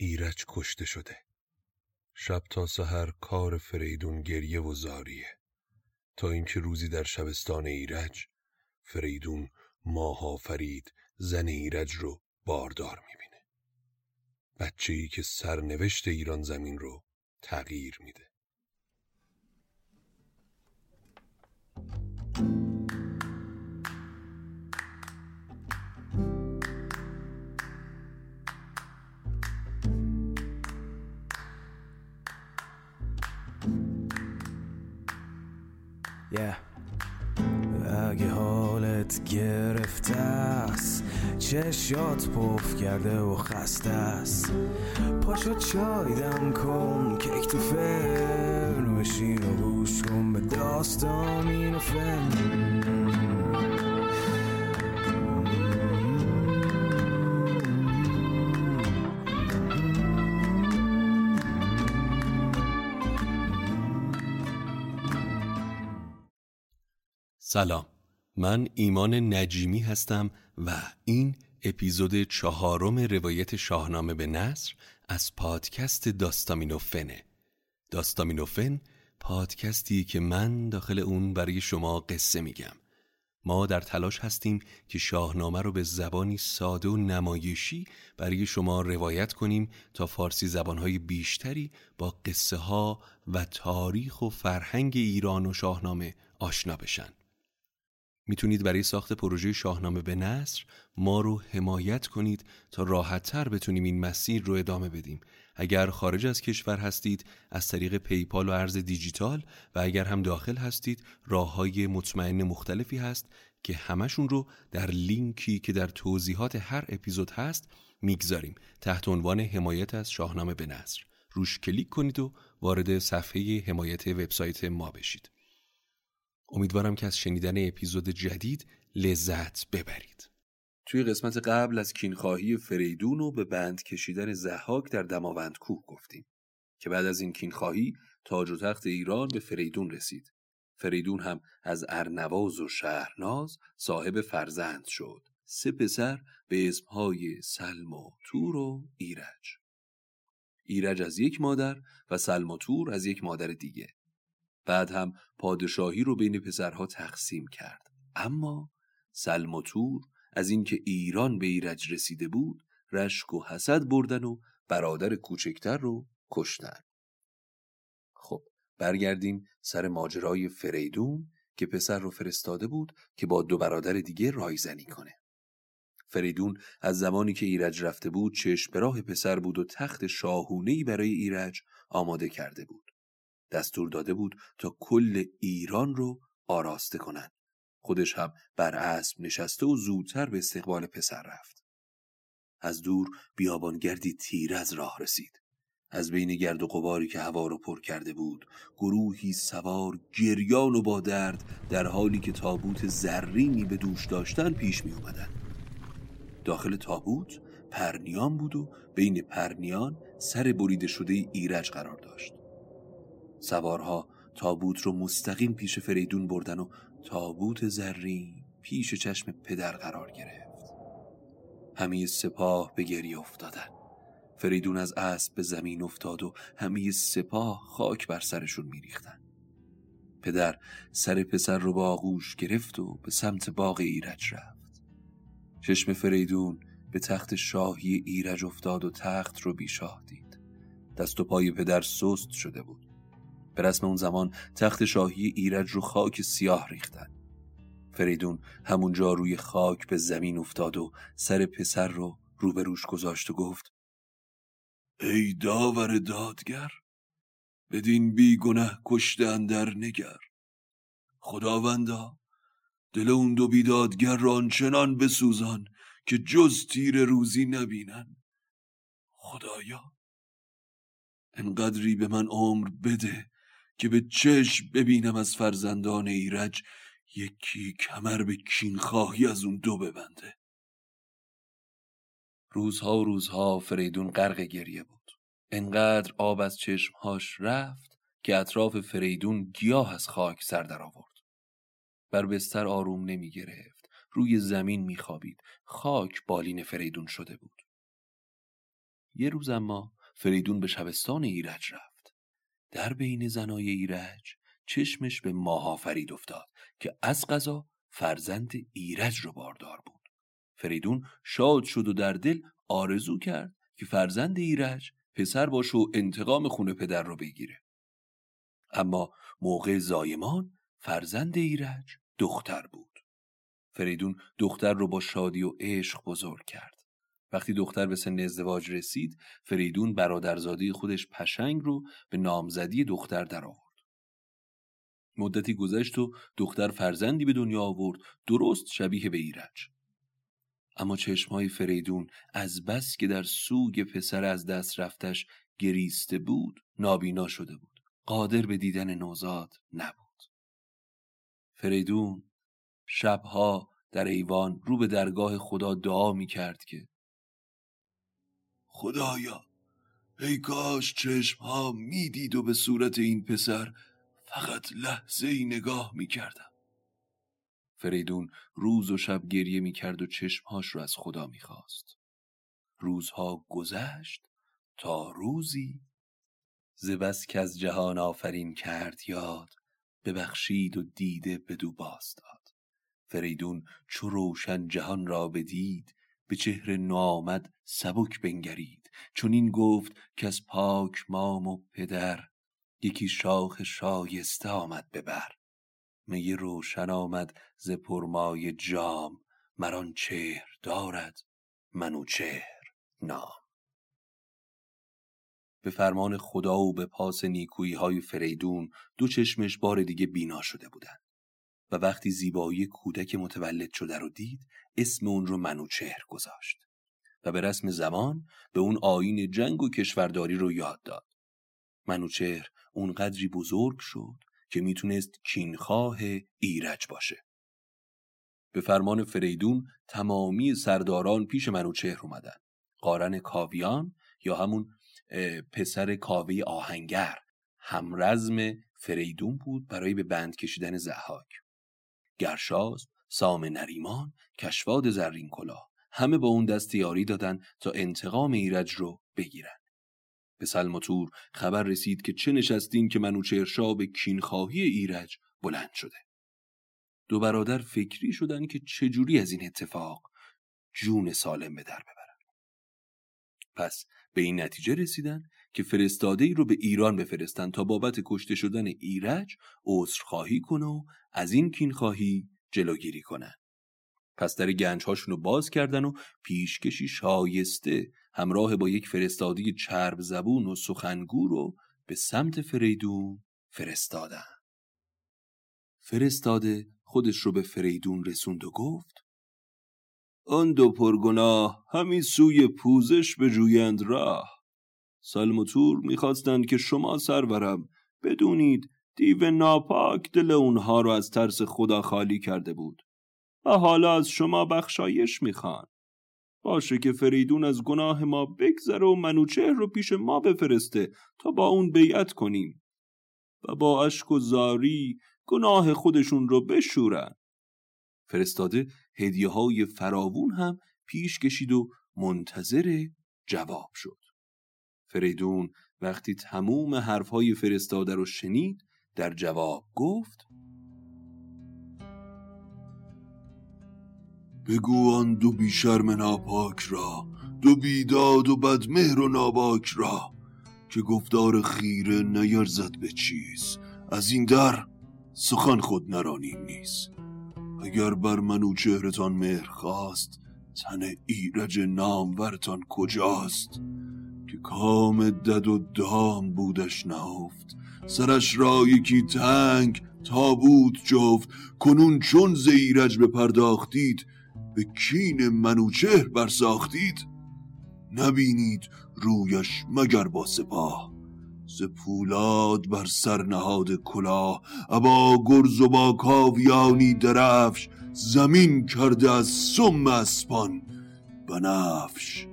ایرج کشته شده. شب تا سحر کار فریدون گریه و زاریه. تا اینکه روزی در شبستان ایرج فریدون ماها فرید زن ایرج رو باردار می‌بینه. بچه ای که سرنوشت ایران زمین رو تغییر میده. اگه حالت گرفته است چشات پف کرده و خسته است. پاشو چای دم کن کیک تو فرن بشین و گوش کن به داستان و فن. سلام. من ایمان نجیمی هستم و این اپیزود چهارم روایت شاهنامه به نصر از پادکست داستامینوفنه. داستامینوفن پادکستی که من داخل اون برای شما قصه میگم. ما در تلاش هستیم که شاهنامه رو به زبانی ساده و نمایشی برای شما روایت کنیم تا فارسی زبانهای بیشتری با قصه ها و تاریخ و فرهنگ ایران و شاهنامه آشنا بشن. می‌تونید برای ساخت پروژه شاهنامه به نصر ما رو حمایت کنید تا راحتتر بتونیم این مسیر رو ادامه بدیم. اگر خارج از کشور هستید از طریق پیپال و ارز دیجیتال و اگر هم داخل هستید راه های مطمئن مختلفی هست که همشون رو در لینکی که در توضیحات هر اپیزود هست می‌گذاریم. تحت عنوان حمایت از شاهنامه به نصر روش کلیک کنید و وارد صفحه حمایت وبسایت ما بشید. امیدوارم که از شنیدن اپیزود جدید لذت ببرید. توی قسمت قبل از کینخواهی فریدون و به بند کشیدن زحاک در دماوند کوه گفتیم که بعد از این کینخواهی تاج و تخت ایران به فریدون رسید. فریدون هم از ارنواز و شهرناز صاحب فرزند شد. سه پسر به اسمهای سلم و تور و ایرج. ایرج از یک مادر و سلم و تور از یک مادر دیگه. بعد هم پادشاهی رو بین پسرها تقسیم کرد. اما سلم و تور از اینکه ایران به ایرج رسیده بود رشک و حسد بردن و برادر کوچکتر رو کشتن. خب برگردیم سر ماجرای فریدون که پسر رو فرستاده بود که با دو برادر دیگه رایزنی کنه. فریدون از زمانی که ایرج رفته بود چشم به راه پسر بود و تخت شاهونهی برای ایرج آماده کرده بود. دستور داده بود تا کل ایران رو آراسته کنند. خودش هم بر اسب نشسته و زودتر به استقبال پسر رفت. از دور بیابانگردی تیر از راه رسید. از بین گرد و قباری که هوا رو پر کرده بود گروهی سوار گریان و با درد در حالی که تابوت زرینی به دوش داشتن پیش می اومدن. داخل تابوت پرنیان بود و بین پرنیان سر بریده شده ایرج قرار داشت سوارها تابوت رو مستقیم پیش فریدون بردن و تابوت زرین پیش چشم پدر قرار گرفت. همه سپاه به گریه افتادن. فریدون از اسب به زمین افتاد و همه سپاه خاک بر سرشون میریختن. پدر سر پسر رو با آغوش گرفت و به سمت باغ ایرج رفت. چشم فریدون به تخت شاهی ایرج افتاد و تخت رو بیشاه دید. دست و پای پدر سست شده بود. به رسم اون زمان تخت شاهی ایرج رو خاک سیاه ریختن. فریدون همونجا روی خاک به زمین افتاد و سر پسر رو روبروش گذاشت و گفت ای داور دادگر بدین بیگنه کشته اندر نگر. خداوندا دل اون دو بیدادگر را آنچنان بسوزان که جز تیر روزی نبینن. خدایا انقدری به من عمر بده که به چشم ببینم از فرزندان ایرج یکی کمر به کینخواهی از اون دو ببنده. روزها و روزها فریدون غرق گریه بود. انقدر آب از چشمهاش رفت که اطراف فریدون گیاه از خاک سر در آورد. بر بستر آروم نمی گرفت. روی زمین می خوابید. خاک بالین فریدون شده بود. یه روز اما فریدون به شبستان ایرج رفت. در بین زنای ایرج چشمش به ماها فرید افتاد که از قضا فرزند ایرج رو باردار بود. فریدون شاد شد و در دل آرزو کرد که فرزند ایرج پسر باشه و انتقام خونه پدر رو بگیره. اما موقع زایمان فرزند ایرج دختر بود. فریدون دختر رو با شادی و عشق بزرگ کرد. وقتی دختر به سن ازدواج رسید فریدون برادرزاده خودش پشنگ رو به نامزدی دختر درآورد. مدتی گذشت و دختر فرزندی به دنیا آورد درست شبیه به ایرج. اما چشمهای فریدون از بس که در سوگ پسر از دست رفتش گریسته بود نابینا شده بود. قادر به دیدن نوزاد نبود. فریدون شبها در ایوان رو به درگاه خدا دعا می کرد که خدایا ای کاش چشم ها می‌دید و به صورت این پسر فقط لحظه ای نگاه می کردم. فریدون روز و شب گریه می کرد و چشمهاش رو از خدا می خواست. روزها گذشت تا روزی زبس که از جهان آفرین کرد یاد ببخشید و دیده بدو باز داد فریدون چو روشن جهان را بدید به چهره نامد سبک بنگرید. چون این گفت که از پاک مام و پدر یکی شاخ شایسته آمد ببر می روشن آمد ز پرمای جام. مران چهر دارد منو چهر نام. به فرمان خدا و به پاس نیکویی های فریدون دو چشمش بار دیگه بینا شده بودند. و وقتی زیبایی کودک متولد شده رو دید اسم اون رو منوچهر گذاشت و به رسم زمان به اون آین جنگ و کشورداری رو یاد داد. منوچهر اون قدری بزرگ شد که می‌تونست کینخواه ایرج باشه. به فرمان فریدون تمامی سرداران پیش منوچهر اومدن. قارن کاویان یا همون پسر کاوه آهنگر همرزم فریدون بود برای به بند کشیدن زحاک. گرشاست سام نریمان کشواد زرین کلاه همه با اون دست یاری دادن تا انتقام ایرج رو بگیرن. به سلماتور خبر رسید که چه نشستین که منوچهرشاه به کینخواهی ایرج بلند شده. دو برادر فکری شدن که چجوری از این اتفاق جون سالم به در ببرن. پس به این نتیجه رسیدن که فرستاده ای رو به ایران بفرستن تا بابت کشته شدن ایرج عذرخواهی کنه و از این کینخواهی جلوگیری کنن. پس در گنج رو باز کردن و پیشکشی شایسته همراه با یک فرستادی چرب زبون و سخنگو رو به سمت فریدون فرستادن. فرستاده خودش رو به فریدون رسوند و گفت آن دو پرگناه همین سوی پوزش به جویند راه. سالموتور می‌خواستند که شما سرورم بدونید دیو ناپاک دل اونها رو از ترس خدا خالی کرده بود و حالا از شما بخشایش می‌خوان. باشه که فریدون از گناه ما بگذره و منوچهر رو پیش ما بفرسته تا با اون بیعت کنیم و با اشک و زاری گناه خودشون رو بشورن. فرستاده هدیه های فراوون هم پیش کشید و منتظر جواب شد. فریدون وقتی تموم حرفهای فرستاده رو شنید در جواب گفت بگو آن دو بیشرم ناپاک را دو بیداد و بدمهر و ناباک را که گفتار خیره نیرزد به چیز. از این در سخن خود نرانیم نیست اگر بر منو چهرتان مهر خواست تن ایرج نامورتان کجاست؟ که کام دد و دام بودش نهفت. سرش را یکی تنگ تابوت جفت. کنون چون زیرج بپرداختید به کین منوچهر برساختید. نبینید رویش مگر با سپاه. ز بر سر نهاد کلاه. ابا گرز و با کاویانی درفش. زمین کرده از سم اسپان بنفش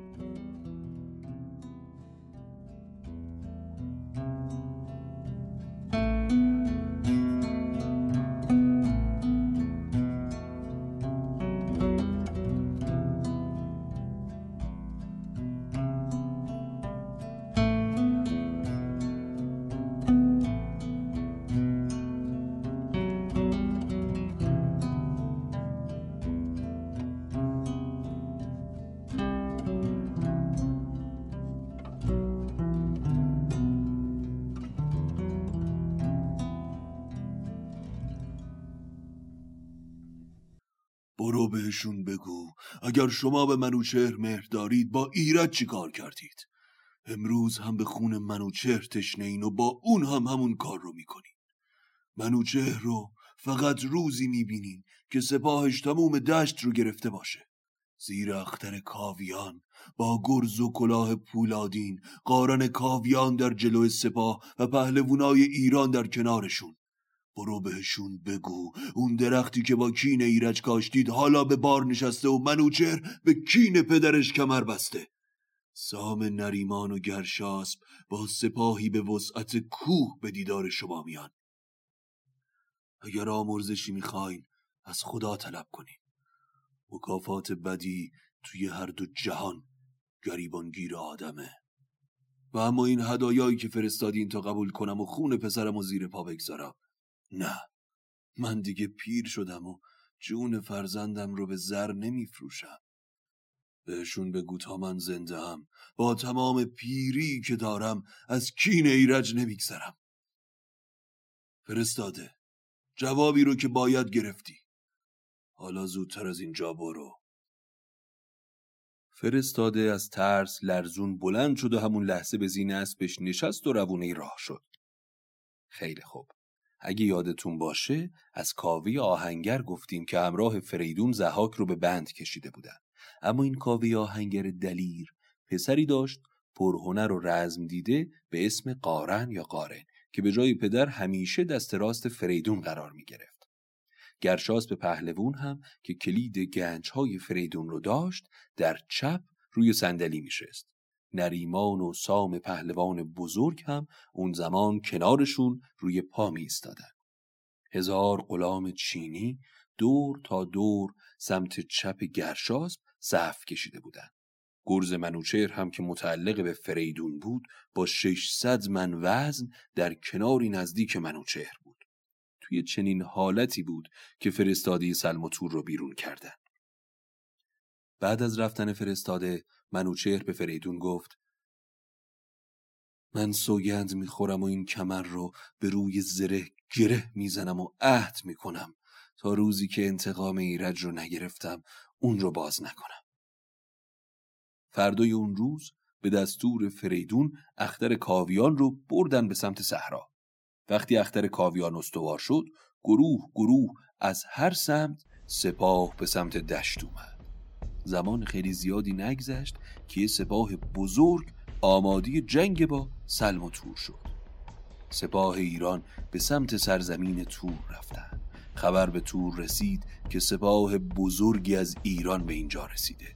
اگر شما به منوچهر مهر دارید با ایرج چی کار کردید؟ امروز هم به خون منوچهر تشنه و با اون هم همون کار رو می‌کنین منوچهر رو فقط روزی می‌بینین که سپاهش تموم دشت رو گرفته باشه. زیر اختر کاویان با گرز و کلاه پولادین قارن کاویان در جلو سپاه و پهلوونای ایران در کنارشون. برو بهشون بگو. اون درختی که با کین ایرج کاشتید حالا به بار نشسته و منوچهر به کین پدرش کمر بسته. سام نریمان و گرشاسب با سپاهی به وسعت کوه به دیدار شما میان. اگر آمرزشی می‌خواین از خدا طلب کنین. مکافات بدی توی هر دو جهان گریبانگیر آدمه. و اما این هدایایی که فرستادین تا قبول کنم و خون پسرم و زیر پا بگذارم. نه من دیگه پیر شدم و جون فرزندم رو به زر نمیفروشم. بهشون بگو تا من زنده هم با تمام پیری که دارم از کین ایرج نمیگذرم. فرستاده. جوابی رو که باید گرفتی. حالا زودتر از اینجا برو. فرستاده از ترس لرزون بلند شد و همون لحظه به زین اسبش نشست و روونه راه شد. خیلی خوب. اگه یادتون باشه از کاوی آهنگر گفتیم که همراه فریدون زحاک رو به بند کشیده بودن اما این کاوی آهنگر دلیر پسری داشت پرهنر و رزم دیده به اسم قارن یا قارن که به جای پدر همیشه دست راست فریدون قرار می گرفت. گرشاس به پهلوون هم که کلید گنج های فریدون رو داشت در چپ روی صندلی میشست. نریمان و سام پهلوان بزرگ هم اون زمان کنارشون روی پا می ایستادن. هزار غلام چینی دور تا دور سمت چپ گرشاسب صف کشیده بودند. گرز منوچهر هم که متعلق به فریدون بود با 600 من وزن در کناری نزدیک منوچهر بود. توی چنین حالتی بود که فرستادی سلموتور رو بیرون کردن. بعد از رفتن فرستاده منوچهر به فریدون گفت من سوگند می‌خورم و این کمر رو به روی زره گره می‌زنم و عهد می‌کنم تا روزی که انتقام ایرج رو نگرفتم اون رو باز نکنم. فردای اون روز به دستور فریدون اختر کاویان رو بردن به سمت صحرا. وقتی اختر کاویان استوار شد گروه گروه از هر سمت سپاه به سمت دشت اومد. زمان خیلی زیادی نگذشت که یه سپاه بزرگ آمادی جنگ با سلم و تور شد. سپاه ایران به سمت سرزمین تور رفتن. خبر به تور رسید که سپاه بزرگی از ایران به اینجا رسیده.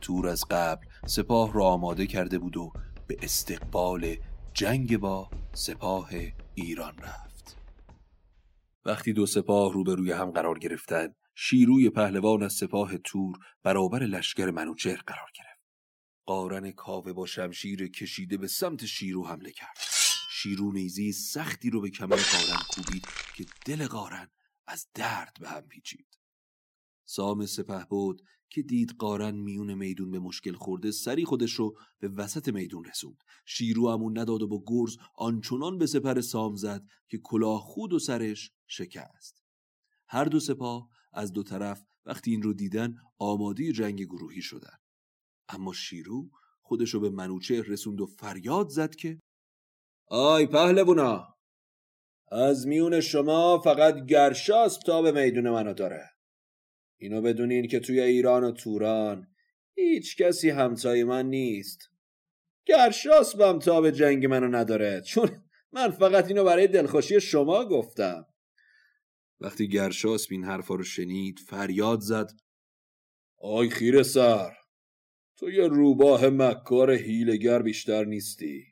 تور از قبل سپاه را آماده کرده بود و به استقبال جنگ با سپاه ایران رفت. وقتی دو سپاه روبروی هم قرار گرفتند شیروی پهلوان از سپاه تور برابر لشکر منوچهر قرار گرفت. قارن کاوه با شمشیر کشیده به سمت شیرو حمله کرد. شیرو نیزی سختی رو به کمر قارن کوبید که دل قارن از درد به هم پیچید. سام سپه بود که دید قارن میون میدون به مشکل خورده سری خودش رو به وسط میدون رسوند. شیرو همون نداد و با گرز آنچنان به سپر سام زد که کلاه خود و سرش شکست. هر دو سپاه از دو طرف وقتی این رو دیدن آماده جنگ گروهی شدن. اما شیرو خودش رو به منوچه رسوند و فریاد زد که آی پهلوونا از میون شما فقط گرشاس تا به میدون منو داره. اینو بدونین که توی ایران و توران هیچ کسی همتای من نیست. گرشاس بم تا به جنگ منو نداره چون من فقط اینو برای دلخوشی شما گفتم. وقتی گرشاس این حرفا رو شنید فریاد زد. آی خیر سر تو یه روباه مکار هیلگر بیشتر نیستی.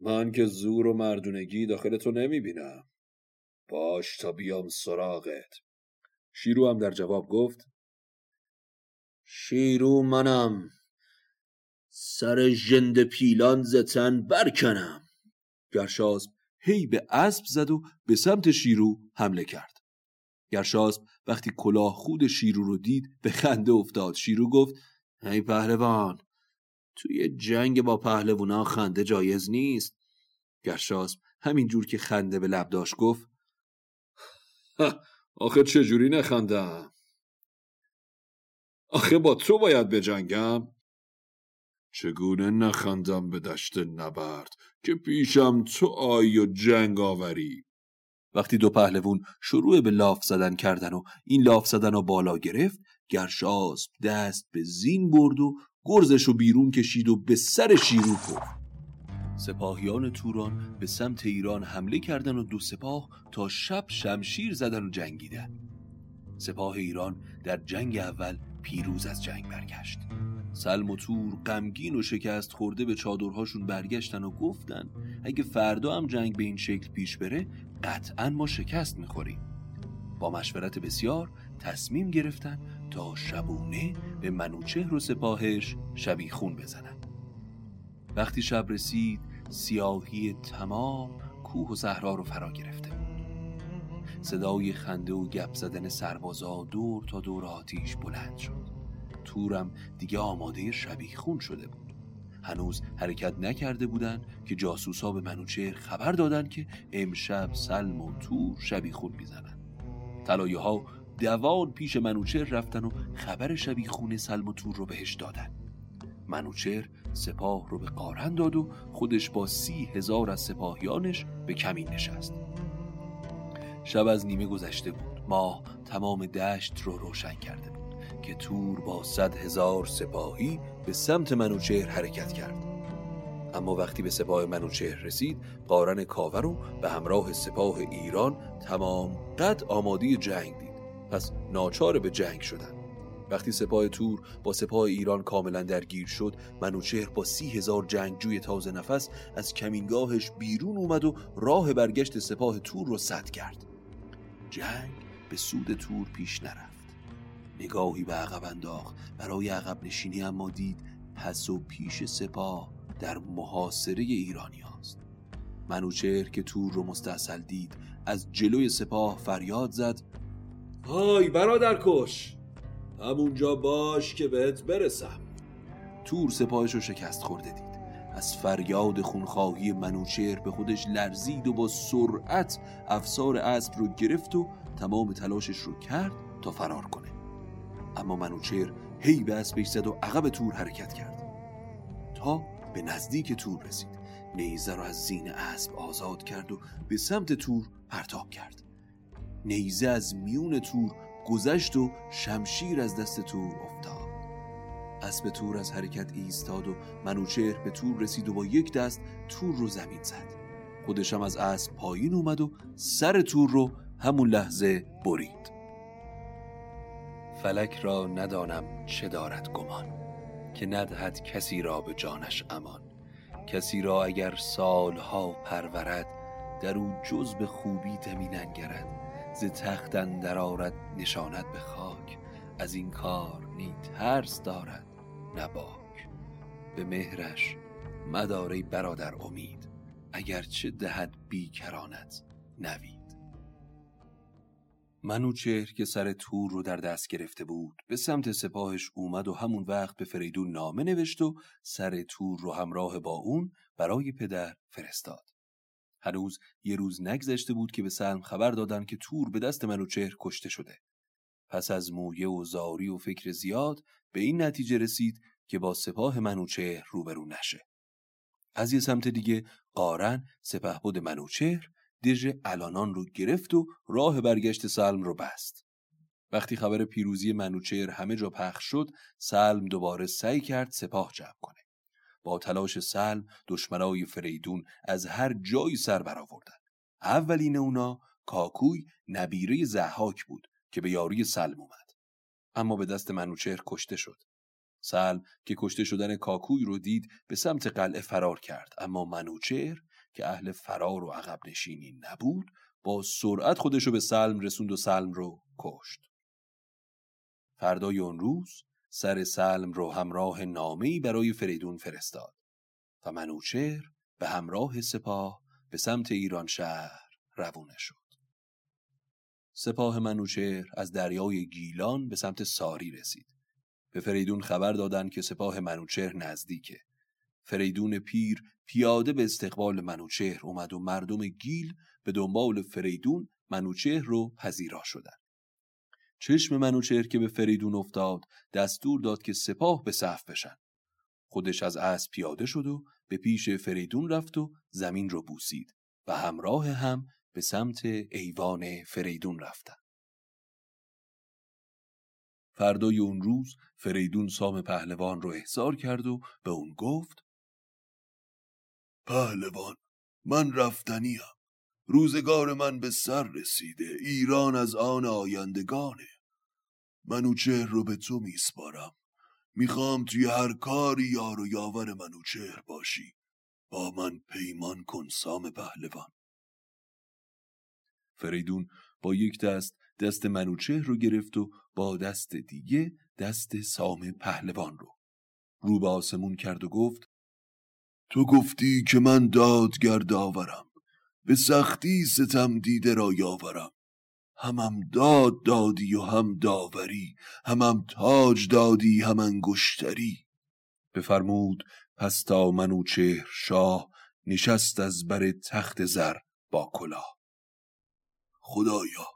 من که زور و مردونگی داخل تو نمی‌بینم. باش تا بیام سراغت. شیرو هم در جواب گفت. شیرو منم. سر ژند پیلان زتن برکنم. گرشاسب هی به اسب زد و به سمت شیرو حمله کرد. گرشاسب وقتی کلاه خود شیرو رو دید به خنده افتاد. شیرو گفت هی پهلوان توی جنگ با پهلوانا خنده جایز نیست. گرشاسب همینجور که خنده به لب داشت گفت آخه چجوری نخندم؟ آخه با تو باید بجنگم؟ چگونه نخندم به دشت نبرد؟ که پیشم تو آی و جنگ آوری. وقتی دو پهلوون شروع به لاف زدن کردن و این لاف زدن رو بالا گرفت گرشاسب دست به زین برد و گرزش رو بیرون کشید و به سر شیرو کرد سپاهیان توران به سمت ایران حمله کردن و دو سپاه تا شب شمشیر زدن و جنگیدن. سپاه ایران در جنگ اول پیروز از جنگ برگشت. سلم و تور غمگین و شکست خورده به چادرهاشون برگشتن و گفتن اگه فردا هم جنگ به این شکل پیش بره قطعا ما شکست می‌خوریم. با مشورت بسیار تصمیم گرفتن تا شبونه به منوچهر و سپاهش شبیخون بزنن. وقتی شب رسید سیاهی تمام کوه و صحرا رو فرا گرفته. بود صدای خنده و گپ زدن سربازا دور تا دور آتیش بلند شد. تورم دیگه آماده شبیخون شده بود. هنوز حرکت نکرده بودن که جاسوسا به منوچهر خبر دادن که امشب سلم و تور شبیخون می‌زنن. طلایه ها دوان پیش منوچهر رفتن و خبر شبیخون سلم و تور رو بهش دادن. منوچهر سپاه رو به قارن داد و خودش با سی هزار از سپاهیانش به کمین نشست. شب از نیمه گذشته بود. ماه تمام دشت رو روشن کرده بود. که تور با صد هزار سپاهی به سمت منوچهر حرکت کرد. اما وقتی به سپاه منوچهر رسید قارن کاور رو به همراه سپاه ایران تمام قد آمادی جنگ دید. پس ناچار به جنگ شدن. وقتی سپاه تور با سپاه ایران کاملا درگیر شد منوچهر با سی هزار جنگجوی تازه نفس از کمینگاهش بیرون اومد و راه برگشت سپاه تور رو سد کرد. جنگ به سود تور پیش نرفت. نگاهی به عقب انداخت. برای عقب نشینی اما دید پس و پیش سپاه در محاصره ایرانی هاست. منوچهر که تور رو مستحصل دید از جلوی سپاه فریاد زد های برادر کش همونجا باش که بهت برسم. تور سپاهش رو شکست خورده دید. از فریاد خونخواهی منوچهر به خودش لرزید و با سرعت افسار اسب رو گرفت و تمام تلاشش رو کرد تا فرار کنه. اما منوچهر هی به اسبش زد و عقب تور حرکت کرد. تا به نزدیک تور رسید. نیزه رو از زین اسب آزاد کرد و به سمت تور پرتاب کرد. نیزه از میون تور گذشت و شمشیر از دست تور افتاد. اسب تور از حرکت ایستاد و منوچهر به تور رسید و با یک دست تور رو زمین زد. خودشم از اسب پایین اومد و سر تور رو همون لحظه برید. فلک را ندانم چه دارد گمان که ندهد کسی را به جانش امان. کسی را اگر سالها پرورد در او جز به خوبی دمی ننگرد. ز تختن درآرد نشاند به خاک. از این کار نی ترس دارد نباک به مهرش مداره برادر امید اگرچه دهد بیکرانت نوید. منوچهر که سر تور رو در دست گرفته بود به سمت سپاهش اومد و همون وقت به فریدون نامه نوشت و سر تور رو همراه با اون برای پدر فرستاد. هنوز یه روز نگذشته بود که به سلم خبر دادن که تور به دست منوچهر کشته شده. پس از مویه و زاری و فکر زیاد به این نتیجه رسید که با سپاه منوچهر روبرو نشه. از یه سمت دیگه قارن سپهبد منوچهر دژ الانان رو گرفت و راه برگشت سلم رو بست. وقتی خبر پیروزی منوچهر همه جا پخش شد سلم دوباره سعی کرد سپاه جمع کنه. با تلاش سلم دشمنای فریدون از هر جایی سر برآوردن. اولین اونا کاکوی نبیره زحاک بود که به یاری سلم اومد. اما به دست منوچهر کشته شد. سلم که کشته شدن کاکوی رو دید به سمت قلعه فرار کرد. اما منوچهر که اهل فرار و عقب نشینی نبود با سرعت خودشو به سلم رسوند و سلم رو کشت. فردای اون روز سر سلم رو همراه نامه‌ای برای فریدون فرستاد و منوچهر به همراه سپاه به سمت ایران شهر روانه شد. سپاه منوچهر از دریای گیلان به سمت ساری رسید. به فریدون خبر دادند که سپاه منوچهر نزدیکه. فریدون پیر پیاده به استقبال منوچهر اومد و مردم گیل به دنبال فریدون منوچهر رو پذیرا شدن چشم منوچهر که به فریدون افتاد دستور داد که سپاه به صف بشن. خودش از اسب پیاده شد و به پیش فریدون رفت و زمین رو بوسید و همراه هم به سمت ایوان فریدون رفتن فردای اون روز فریدون سام پهلوان رو احضار کرد و به اون گفت پهلوان من رفتنیم. روزگار من به سر رسیده ایران از آن آیندگانه. منوچهر رو به تو میسپارم. می‌خوام توی هر کاری یار و یاور منوچهر باشی. با من پیمان کن سام پهلوان. فریدون با یک دست دست منوچهر رو گرفت و با دست دیگه دست سام پهلوان رو. رو به آسمون کرد و گفت تو گفتی که من دادگر داورم به سختی ستم دیده را یاورم. همم داد دادی و هم داوری همم تاج دادی هم انگشتری. بفرمود پس تا منوچهر شاه نشست از بر تخت زر با کلاه. خدایا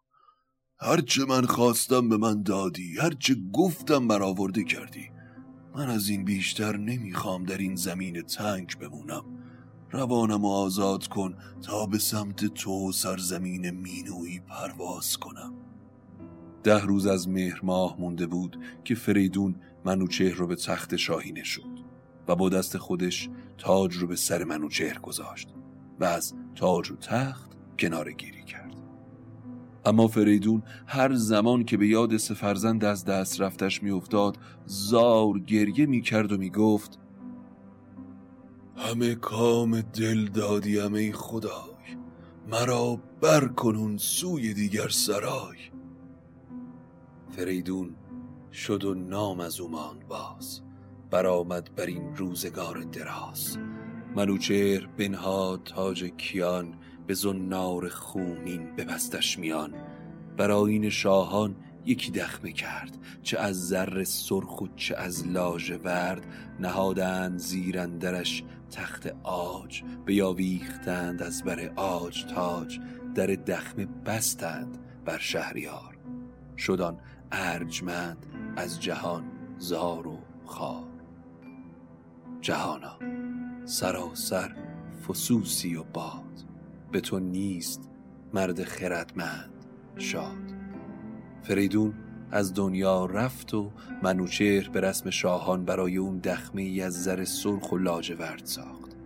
هرچه من خواستم به من دادی هرچه گفتم برآورده کردی. من از این بیشتر نمی‌خوام در این زمین تنگ بمونم. روانم آزاد کن تا به سمت تو سرزمین مینوی پرواز کنم. ده روز از مهر ماه مونده بود که فریدون منوچهر رو به تخت شاهی نشد و با دست خودش تاج رو به سر منوچهر گذاشت و از تاج و تخت کنار گیری کرد. اما فریدون هر زمان که به یاد سفرزند از دست رفتش میافتاد زار گریه می‌کرد و می‌گفت همه کام دل دادیم ای خدای مرا بر کنون سوی دیگر سرای. فریدون شد و نام از او ماند باز برآمد بر این روزگار دراز. منوچهر بنها تاج کیان به زنار خونین ببستش میان. برای شاهان یکی دخمه کرد چه از زر سرخ و چه از ورد. نهادند زیرندرش تخت آج بیاویختند از بر آج تاج. در دخمه بستند بر شهریار. شدان ارجمند از جهان زار و خار. جهانا سراسر فسوسی و باد. به تو نیست مرد خردمند شاد. فریدون از دنیا رفت و منوچهر به رسم شاهان برای اون دخمه ای از زر سرخ و لاجورد ساخت.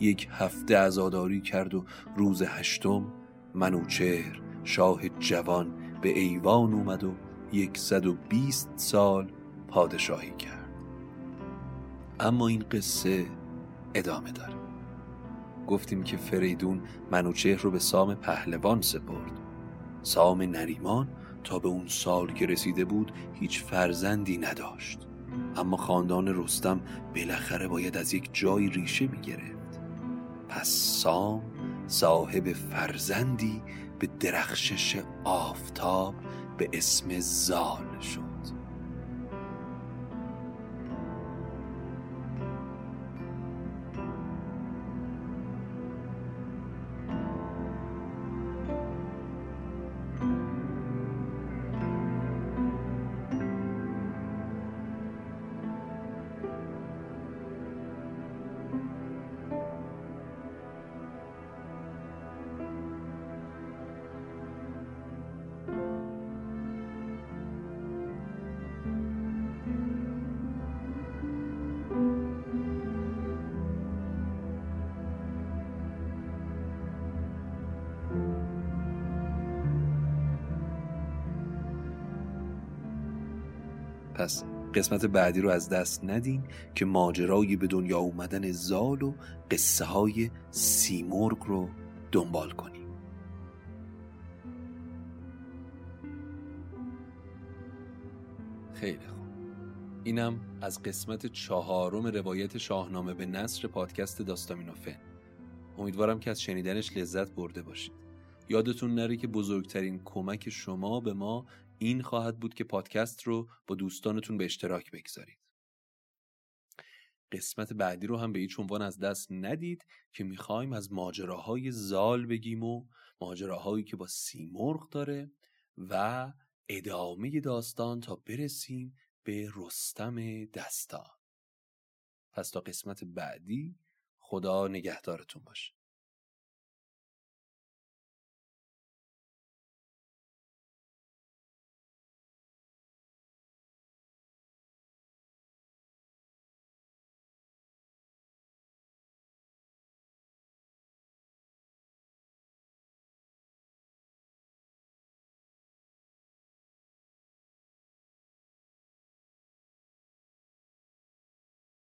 یک هفته عزاداری کرد و روز هشتم منوچهر شاه جوان به ایوان اومد و یکصد و بیست سال پادشاهی کرد. اما این قصه ادامه داره. گفتیم که فریدون منوچهر رو به سام پهلوان سپرد. سام نریمان تا به اون سال که رسیده بود هیچ فرزندی نداشت. اما خاندان رستم بالاخره باید از یک جای ریشه می گرفت پس سام صاحب فرزندی به درخشش آفتاب به اسم زال شد. پس قسمت بعدی رو از دست ندین که ماجرای به دنیا اومدن زال و قصه های سیمرغ رو دنبال کنیم. خیلی خوب. اینم از قسمت چهارم روایت شاهنامه به نصر پادکست داستامینوفن امیدوارم که از شنیدنش لذت برده باشید. یادتون نره که بزرگترین کمک شما به ما این خواهد بود که پادکست رو با دوستانتون به اشتراک بگذارید. قسمت بعدی رو هم به هیچ عنوان از دست ندید که می‌خوایم از ماجراهای زال بگیم و ماجراهایی که با سیمرغ داره و ادامه داستان تا برسیم به رستم دستان. پس تا قسمت بعدی خدا نگهدارتون باشه.